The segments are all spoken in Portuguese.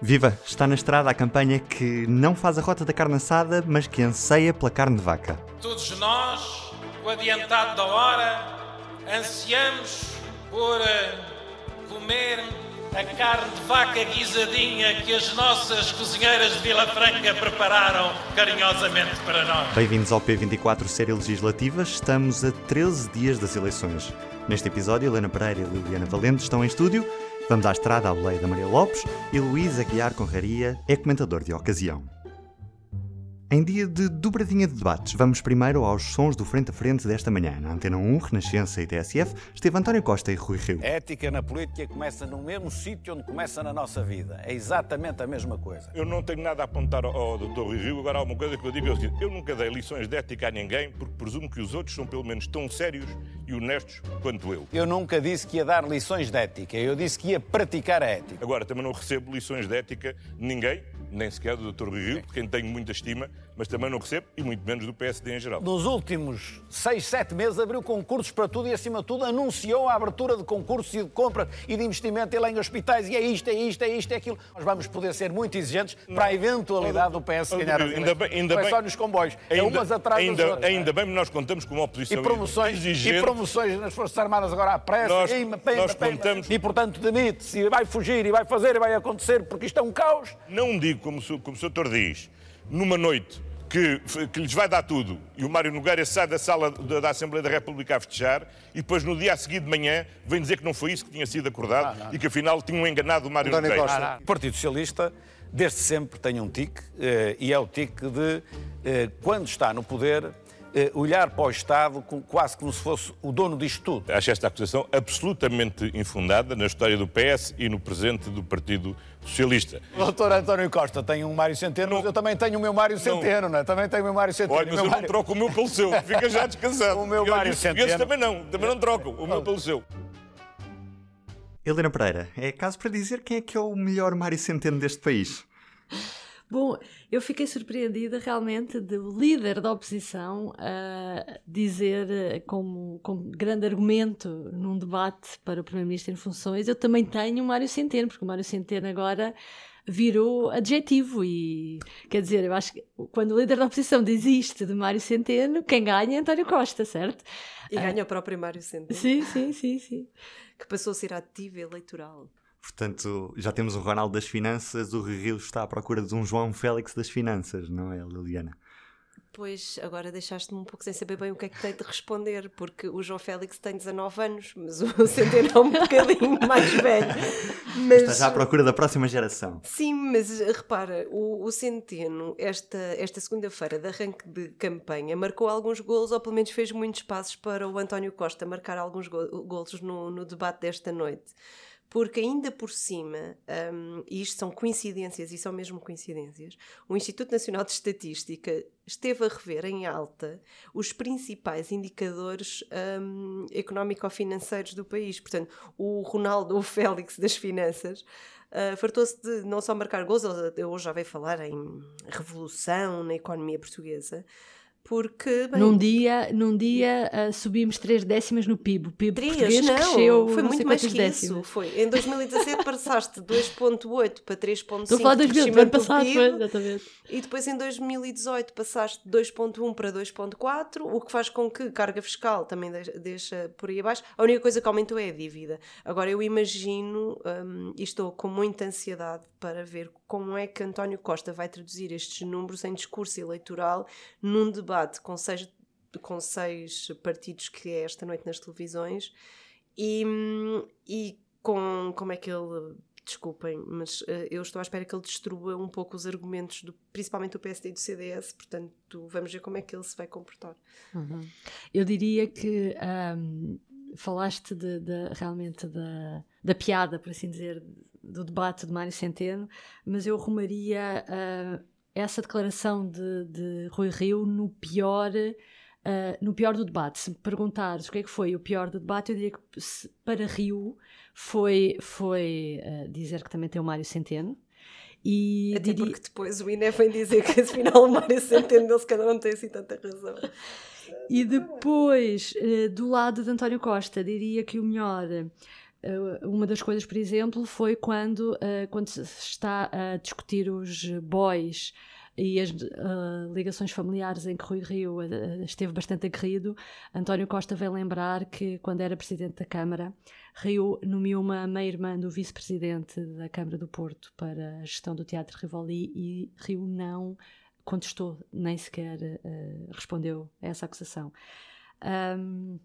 Viva! Está na estrada a campanha que não faz a rota da carne assada, mas que anseia pela carne de vaca. Todos nós, o adiantado da hora, ansiamos por eh, comer a carne de vaca guisadinha que as nossas cozinheiras de Vila Franca prepararam carinhosamente para nós. Bem-vindos ao P24 Série Legislativa. Estamos a 13 dias das eleições. Neste episódio, Helena Pereira e Liliana Valente estão em estúdio Vamos à estrada à boleia da Maria Lopes e Luís Aguiar Conraria é comentador de ocasião. Em dia de dobradinha de debates, vamos primeiro aos sons do frente a frente desta manhã. Na Antena 1, Renascença e TSF, esteve António Costa e Rui Rio. A ética na política começa no mesmo sítio onde começa na nossa vida. É exatamente a mesma coisa. Eu não tenho nada a apontar ao, ao Dr. Rui Rio. Agora há uma coisa que eu digo é o seguinte: eu nunca dei lições de ética a ninguém porque presumo que os outros são pelo menos tão sérios e honestos quanto eu. Eu nunca disse que ia dar lições de ética. Eu disse que ia praticar a ética. Agora, também não recebo lições de ética de ninguém nem sequer do Dr. Rui Rio, de quem tenho muita estima, mas também não recebo, e muito menos do PSD em geral. Nos últimos seis, sete meses abriu concursos para tudo e, acima de tudo, anunciou a abertura de concursos e de compras e de investimento em hospitais, e é isto, é isto, é isto, é aquilo. Nós vamos poder ser muito exigentes para a eventualidade do PS ganhar ainda bem, ainda não é só nos comboios, é ainda, é umas atrás ainda, das outras. Ainda bem que nós contamos com uma oposição e promoções, exigente. E promoções nas Forças Armadas agora à pressa, nós, e, pema, nós contamos... e portanto demite-se, e vai fugir, e vai fazer, e vai acontecer, porque isto é um caos. Não digo como, como o Sr. diz, numa noite que, que, lhes vai dar tudo e o Mário Nogueira sai da sala da, da, Assembleia da República a festejar e depois no dia a seguir de manhã vem dizer que não foi isso que tinha sido acordado ah, e que afinal tinham enganado o Mário António Nogueira. Costa. O Partido Socialista desde sempre tem um tique eh, e é o tique de eh, quando está no poder olhar para o Estado quase como se fosse o dono disto tudo. Acho esta acusação absolutamente infundada na história do PS e no presente do Partido Socialista. O doutor António Costa tem um Mário Centeno, não, eu também tenho o meu Mário Centeno, não. é? Também tenho o meu Mário Centeno. Olha, mas eu Mário... não troco o meu pelo seu, fica já descansado. o meu e Mário Centeno. também não, também não trocam, o meu pelo seu. Helena Pereira, é caso para dizer quem é que é o melhor Mário Centeno deste país? Bom, eu fiquei surpreendida realmente do líder da oposição uh, dizer eh, como, como grande argumento num debate para o Primeiro-Ministro em funções, eu também tenho o Mário Centeno, porque o Mário Centeno agora virou adjetivo e quer dizer, eu acho que quando o líder da oposição desiste de Mário Centeno, quem ganha é António Costa, certo? E ganha uh, o próprio Mário Centeno. Sim, sim, sim, sim. Que passou a ser ativo eleitoral. Portanto, já temos um Ronaldo das Finanças, o Rio está à procura de um João Félix das Finanças, não é, Liliana? Pois, agora deixaste-me um pouco sem saber bem o que é que tenho de responder, porque o João Félix tem 19 anos, mas o Centeno é um bocadinho mais velho. Mas... Está já à procura da próxima geração. Sim, mas repara, o, o Centeno, esta, esta segunda-feira de arranque de campanha, marcou alguns golos, ou pelo menos fez muitos passos para o António Costa marcar alguns golos no, no debate desta noite porque ainda por cima, um, e isto são coincidências e são mesmo coincidências, o Instituto Nacional de Estatística esteve a rever em alta os principais indicadores um, económico-financeiros do país. Portanto, o Ronaldo, o Félix das finanças, uh, fartou-se de não só marcar gols, hoje já veio falar em revolução na economia portuguesa, porque bem, num dia, num dia uh, subimos 3 décimas no PIB. O PIB três, português não, cresceu foi muito mais que décimas. isso. Foi. Em 2017 passaste de 2.8 para 3.5 Estou a falar de 2000, ano passado, PIB, foi, exatamente. E depois em 2018 passaste de 2.1 para 2.4, o que faz com que carga fiscal também deixa por aí abaixo. A única coisa que aumentou é a dívida. Agora eu imagino um, e estou com muita ansiedade para ver como é que António Costa vai traduzir estes números em discurso eleitoral num debate com seis, com seis partidos que é esta noite nas televisões e, e com como é que ele desculpem, mas uh, eu estou à espera que ele destrua um pouco os argumentos, do, principalmente do PSD e do CDS, portanto vamos ver como é que ele se vai comportar. Uhum. Eu diria que um, falaste de, de, realmente da, da piada, por assim dizer, do debate de Mário Centeno, mas eu arrumaria uh, essa declaração de, de, Rui Rio no pior, uh, no pior do debate. Se me perguntares o que é que foi o pior do debate, eu diria que se, para Rio foi, foi uh, dizer que também tem o Mário Centeno. E Até diria... porque depois o INE vem dizer que afinal o Mário Centeno se calhar não tem assim tanta razão. E depois, do lado de António Costa, diria que o melhor uma das coisas, por exemplo, foi quando, quando se está a discutir os boys e as uh, ligações familiares em que Rui Rio uh, esteve bastante aguerrido, António Costa veio lembrar que, quando era presidente da Câmara, Rio nomeou uma meia-irmã do vice-presidente da Câmara do Porto para a gestão do Teatro Rivoli e Rio não contestou, nem sequer uh, respondeu a essa acusação. Um,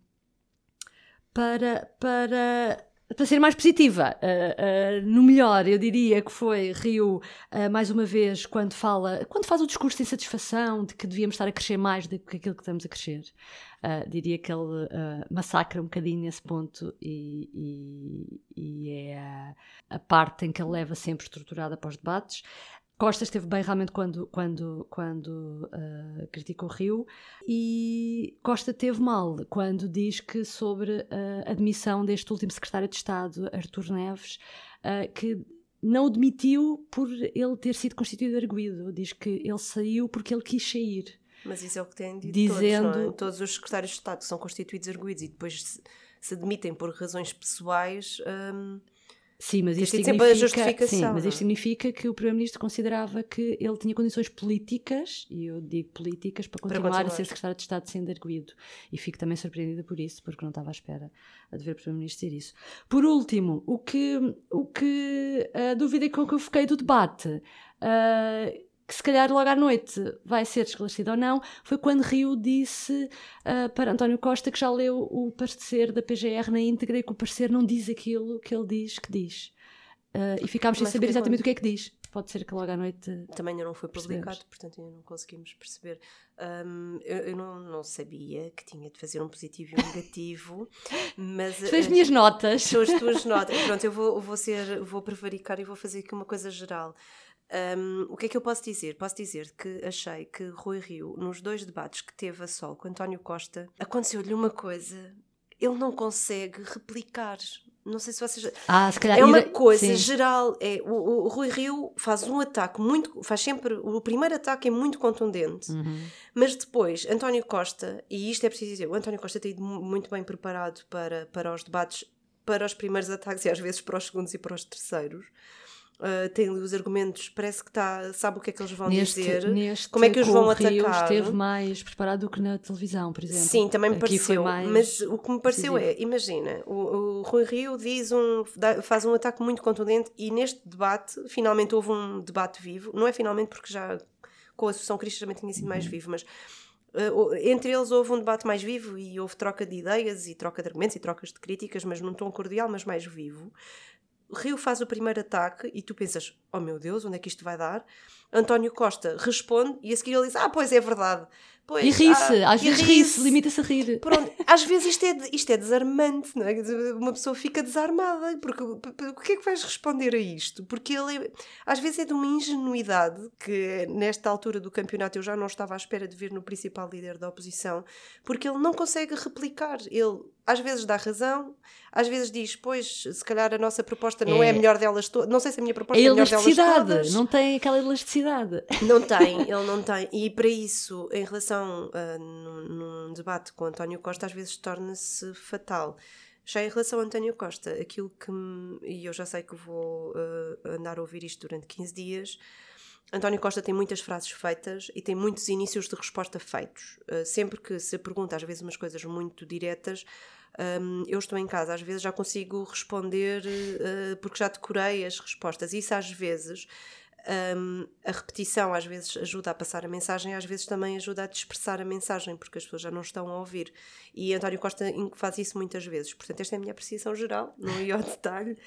para, para para ser mais positiva, uh, uh, no melhor, eu diria que foi Rio, uh, mais uma vez, quando fala, quando faz o discurso de insatisfação de que devíamos estar a crescer mais do que aquilo que estamos a crescer. diria que ele massacra um bocadinho nesse ponto e, e, e é a, a, parte em que ele leva sempre estruturada para os debates. Costa esteve bem realmente quando, quando, quando uh, criticou Rio e Costa teve mal quando diz que sobre a admissão deste último secretário de Estado, Artur Neves, uh, que não o demitiu por ele ter sido constituído arguído. Diz que ele saiu porque ele quis sair. Mas isso é o que têm dito Dizendo... todos, é? Todos os secretários de Estado são constituídos arguídos e depois se, se demitem por razões pessoais... Um Sim, mas isto, significa, sim, mas isto é? significa que o Primeiro-Ministro considerava que ele tinha condições políticas, e eu digo políticas, para continuar, para continuar. a ser Secretário de Estado sendo arguído. E fico também surpreendida por isso, porque não estava à espera de ver o Primeiro-Ministro dizer isso. Por último, o que, o que a dúvida com que eu fiquei do debate. Uh, que se calhar logo à noite vai ser esclarecido ou não, foi quando Rio disse uh, para António Costa que já leu o parecer da PGR na íntegra e que o parecer não diz aquilo que ele diz que diz. Uh, e ficámos sem saber exatamente o que é que diz. Pode ser que logo à noite. Também ainda não foi publicado, portanto ainda não conseguimos perceber. Um, eu, eu não, não, sabia que tinha de fazer um positivo e um negativo, mas. São as minhas notas. São as tuas notas. Pronto, eu vou, vou, ser, vou prevaricar e vou fazer aqui uma coisa geral. Um, o que é que eu posso dizer? Posso dizer que achei que Rui Rio, nos dois debates que teve a sol com António Costa, aconteceu-lhe uma coisa. Ele não consegue replicar. Não sei se vocês. Ah, se calhar. É uma coisa Sim. geral. É, o, o, Rui Rio faz um ataque muito. Faz sempre. O primeiro ataque é muito contundente. Uhum. Mas depois, António Costa, e isto é preciso dizer, o António Costa tem ido muito bem preparado para, para os debates, para os primeiros ataques e às vezes para os segundos e para os terceiros uh, tem ali os argumentos, parece que tá, sabe o que é que eles vão neste, dizer, neste como é que os vão atacar. esteve mais preparado do que na televisão, por exemplo. Sim, também me Aqui pareceu. Mas o que me pareceu decisivo. é, imagina, o, o Rui Rio diz um, faz um ataque muito contundente e neste debate, finalmente houve um debate vivo, não é finalmente porque já com a Associação Cristas também tinha sido mais uhum. vivo, mas Uh, entre eles houve um debate mais vivo e houve troca de ideias e troca de argumentos e trocas de críticas, mas num tom cordial, mas mais vivo. Rio faz o primeiro ataque e tu pensas, oh meu Deus, onde é que isto vai dar? António Costa responde e a seguir ele diz, ah, pois é verdade. Pois, e ri-se, ah, às vezes ri-se, limita-se a rir. Pronto, às vezes isto é, isto é desarmante, não é? Uma pessoa fica desarmada, porque o que é que vais responder a isto? Porque ele, é, às vezes, é de uma ingenuidade que, nesta altura do campeonato, eu já não estava à espera de ver no principal líder da oposição, porque ele não consegue replicar. Ele, às vezes, dá razão, às vezes diz, pois, se calhar a nossa proposta não é, é a melhor delas todas. Não sei se a minha proposta a é a melhor delas todas. Não tem aquela elasticidade. Não tem, ele não tem. E para isso, em relação relação uh, num, num, debate com António Costa, às vezes torna-se fatal. Já em relação a António Costa, aquilo que. E eu já sei que vou uh, andar a ouvir isto durante 15 dias. António Costa tem muitas frases feitas e tem muitos inícios de resposta feitos. Uh, sempre que se pergunta, às vezes, umas coisas muito diretas, um, eu estou em casa, às vezes já consigo responder uh, porque já decorei as respostas. Isso, às vezes, um, a repetição às vezes ajuda a passar a mensagem, às vezes também ajuda a dispersar a mensagem, porque as pessoas já não estão a ouvir. E António Costa faz isso muitas vezes. Portanto, esta é a minha apreciação geral, não ia ao detalhe,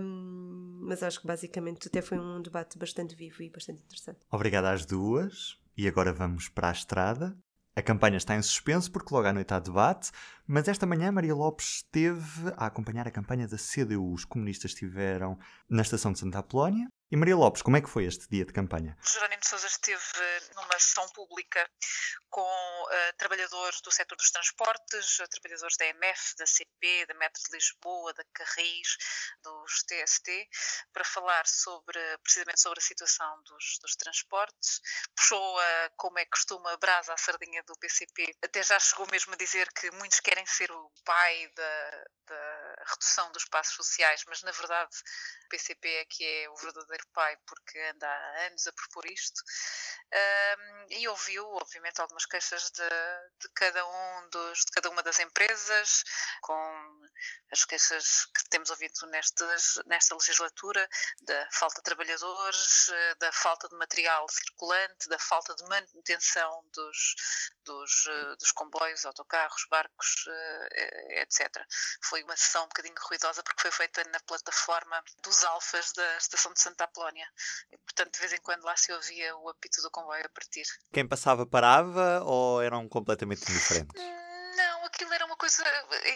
um, mas acho que basicamente até foi um debate bastante vivo e bastante interessante. Obrigada às duas. E agora vamos para a estrada. A campanha está em suspenso porque logo à noite há debate, mas esta manhã Maria Lopes esteve a acompanhar a campanha da CDU. Os comunistas estiveram na estação de Santa Apolónia E Maria Lopes, como é que foi este dia de campanha? Jerónimo de Sousa esteve numa sessão pública com uh, trabalhadores do setor dos transportes, uh, trabalhadores da MF, da CP, da Metro de Lisboa, da Carris, dos TST, para falar sobre, precisamente sobre a situação dos, dos transportes. Puxou, como é costume, a brasa à sardinha do PCP. Até já chegou mesmo a dizer que muitos querem ser o pai da, da redução dos passos sociais, mas na verdade o PCP é que é o verdadeiro pai, porque anda há anos a propor isto, um, e ouviu, obviamente, algumas queixas de, de, cada um dos, de cada uma das empresas, com as queixas que temos ouvido nesta legislatura, da falta de trabalhadores, eh, da falta de material circulante, da falta de manutenção dos, dos, eh, dos comboios, autocarros, barcos, eh, etc. Foi uma sessão um bocadinho ruidosa porque foi feita na plataforma dos alfas da estação de Santa Apolónia. E, portanto, de vez em quando lá se ouvia o apito do comboio a partir. Quem passava parava ou eram completamente diferentes? Não, aquilo era uma coisa,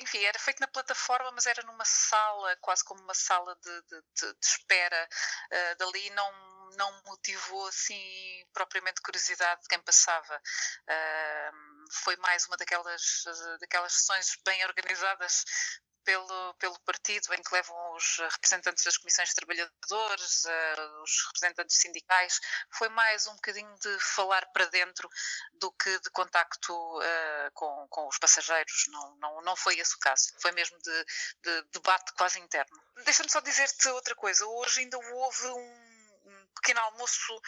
enfim, era feito na plataforma, mas era numa sala, quase como uma sala de, de, de, de espera. Uh, dali não não motivou assim propriamente curiosidade de quem passava. Uh, foi mais uma daquelas, daquelas sessões bem organizadas pelo, pelo partido, em que levam os representantes das comissões de trabalhadores, uh, os representantes sindicais, foi mais um bocadinho de falar para dentro do que de contacto uh, com, com os passageiros. Não, não, não foi esse o caso. Foi mesmo de, de debate quase interno. Deixa-me só dizer-te outra coisa. Hoje ainda houve um pequeno almoço,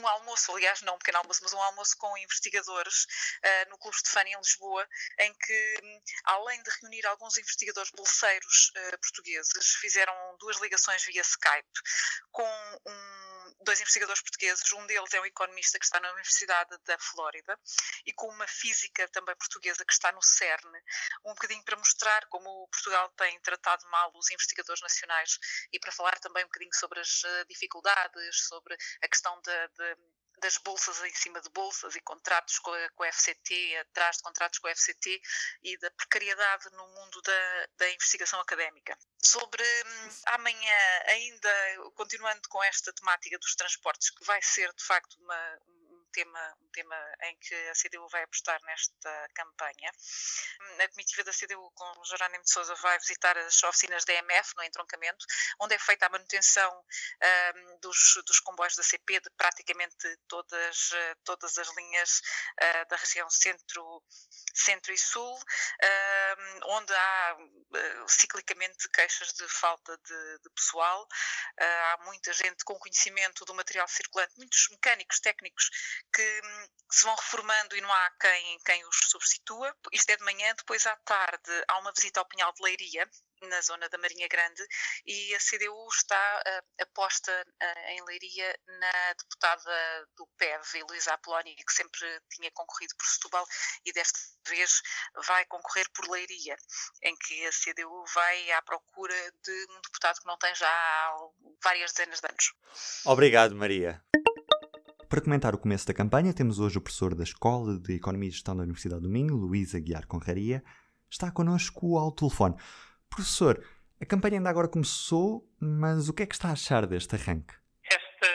um almoço, aliás, não um pequeno almoço, mas um almoço com investigadores uh, no Clube Estefânia em Lisboa, em que, hum, além de reunir alguns investigadores bolseiros uh, portugueses, fizeram duas ligações via Skype com um, dois investigadores portugueses. Um deles é um economista que está na Universidade da Flórida e com uma física também portuguesa que está no CERN, um bocadinho para mostrar como Portugal tem tratado mal os investigadores nacionais e para falar também um bocadinho sobre as eh, dificuldades, sobre a questão de, de das bolsas em cima de bolsas e contratos com a, com a FCT, atrás de contratos com a FCT e da precariedade no mundo da, da investigação académica. Sobre hum, amanhã, ainda continuando com esta temática dos transportes, que vai ser de facto uma, tema, um tema em que a CDU vai apostar nesta campanha. A comitiva da CDU com Jerónimo de Sousa vai visitar as oficinas da EMF no entroncamento, onde é feita a manutenção um, dos, dos comboios da CP de praticamente todas, todas as linhas uh, da região centro, centro e sul, uh, onde há uh, ciclicamente queixas de falta de, de pessoal. Uh, há muita gente com conhecimento do material circulante, muitos mecânicos, técnicos que hum, se vão reformando e não há quem, quem os substitua. Isto é de manhã, depois à tarde há uma visita ao Pinhal de Leiria, na zona da Marinha Grande e a CDU está uh, aposta uh, em Leiria na deputada do PEV, Luísa Apolónia, que sempre tinha concorrido por Setúbal e desta vez vai concorrer por Leiria, em que a CDU vai à procura de um deputado que não tem já há várias dezenas de anos. Obrigado, Maria. Para comentar o começo da campanha, temos hoje o professor da Escola de Economia e Gestão da Universidade do Minho, Luís Aguiar Conraria. Está connosco ao telefone. Professor, a campanha ainda agora começou, mas o que é que está a achar deste arranque? Esta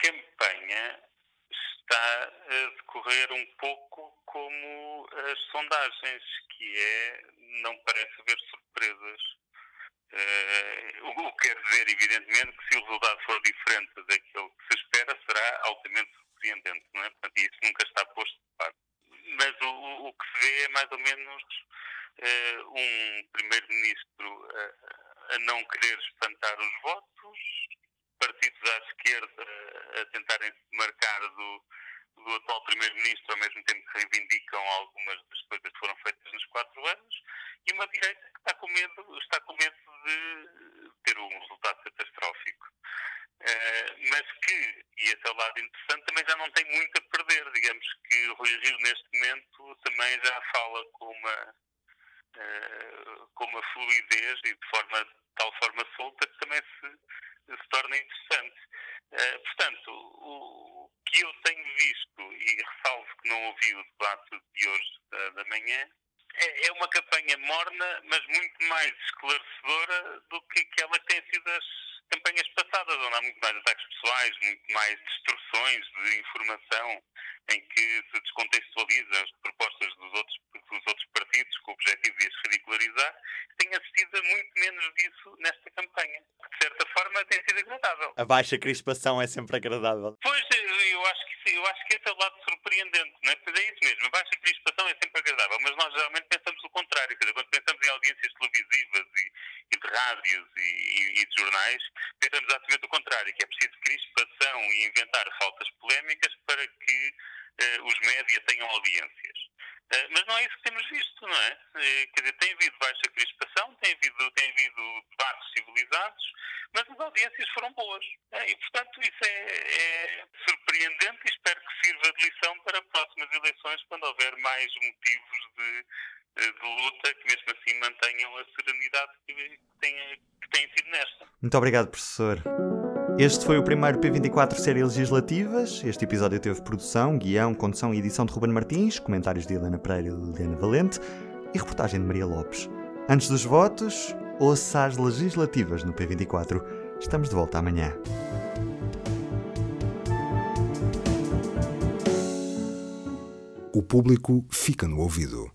campanha está a decorrer um pouco como as sondagens, que é não parece haver surpresas. Uh, o que quer dizer, evidentemente, que se o resultado for diferente daquilo que se espera, será altamente surpreendente, não é? Portanto, isso nunca está posto de parte. Mas o, o que se vê é mais ou menos uh, um primeiro-ministro a, a não querer espantar os votos, partidos à esquerda a tentarem se marcar do, do atual primeiro-ministro, ao mesmo tempo que reivindicam algumas das coisas que foram feitas nos quatro anos, e uma direita que está com medo, está com medo de ter um resultado catastrófico. Uh, mas que, e esse é o lado interessante, também já não tem muito a perder. Digamos que o Rui Rio, neste momento, também já fala com uma uh, com uma fluidez e de forma de tal forma solta que também se, se torna interessante. Uh, portanto, o que eu tenho visto, e ressalvo que não ouvi o debate de hoje da, da manhã, é, é uma campanha morna, mas muito mais esclarecedora do que aquela que tem sido as campanhas passadas, onde há muito mais ataques pessoais, muito mais distorções de informação, em que se descontextualizam as propostas dos outros, dos outros partidos com o objetivo de as ridicularizar, tenho assistido a muito menos disso nesta campanha. De certa forma, tem sido agradável. A baixa crispação é sempre agradável. Pois, eu acho que eu acho que esse é o lado surpreendente, não é? Pois é isso mesmo, a baixa crispação é sempre agradável, mas nós geralmente pensamos o contrário, quer dizer, quando pensamos em audiências televisivas e, e rádios e, e, de jornais, pensamos exatamente o contrário, que é preciso crispação e inventar faltas polémicas para que uh, os média tenham audiências. Uh, mas não é isso que temos visto, não é? Uh, quer dizer, tem havido baixa crispação, tem havido, tem havido debates civilizados, mas as audiências foram boas. e, portanto, isso é, é, surpreendente e espero que sirva de lição para próximas eleições, quando houver mais motivos de, de luta, que mesmo assim mantenham a serenidade que têm, que têm sido nesta. Muito obrigado, professor. Este foi o primeiro P24 Série Legislativas. Este episódio teve produção, guião, condução e edição de Ruben Martins, comentários de Helena Pereira e Liliana Valente e reportagem de Maria Lopes. Antes dos votos, ouça as legislativas no P24. Estamos de volta amanhã. O público fica no ouvido.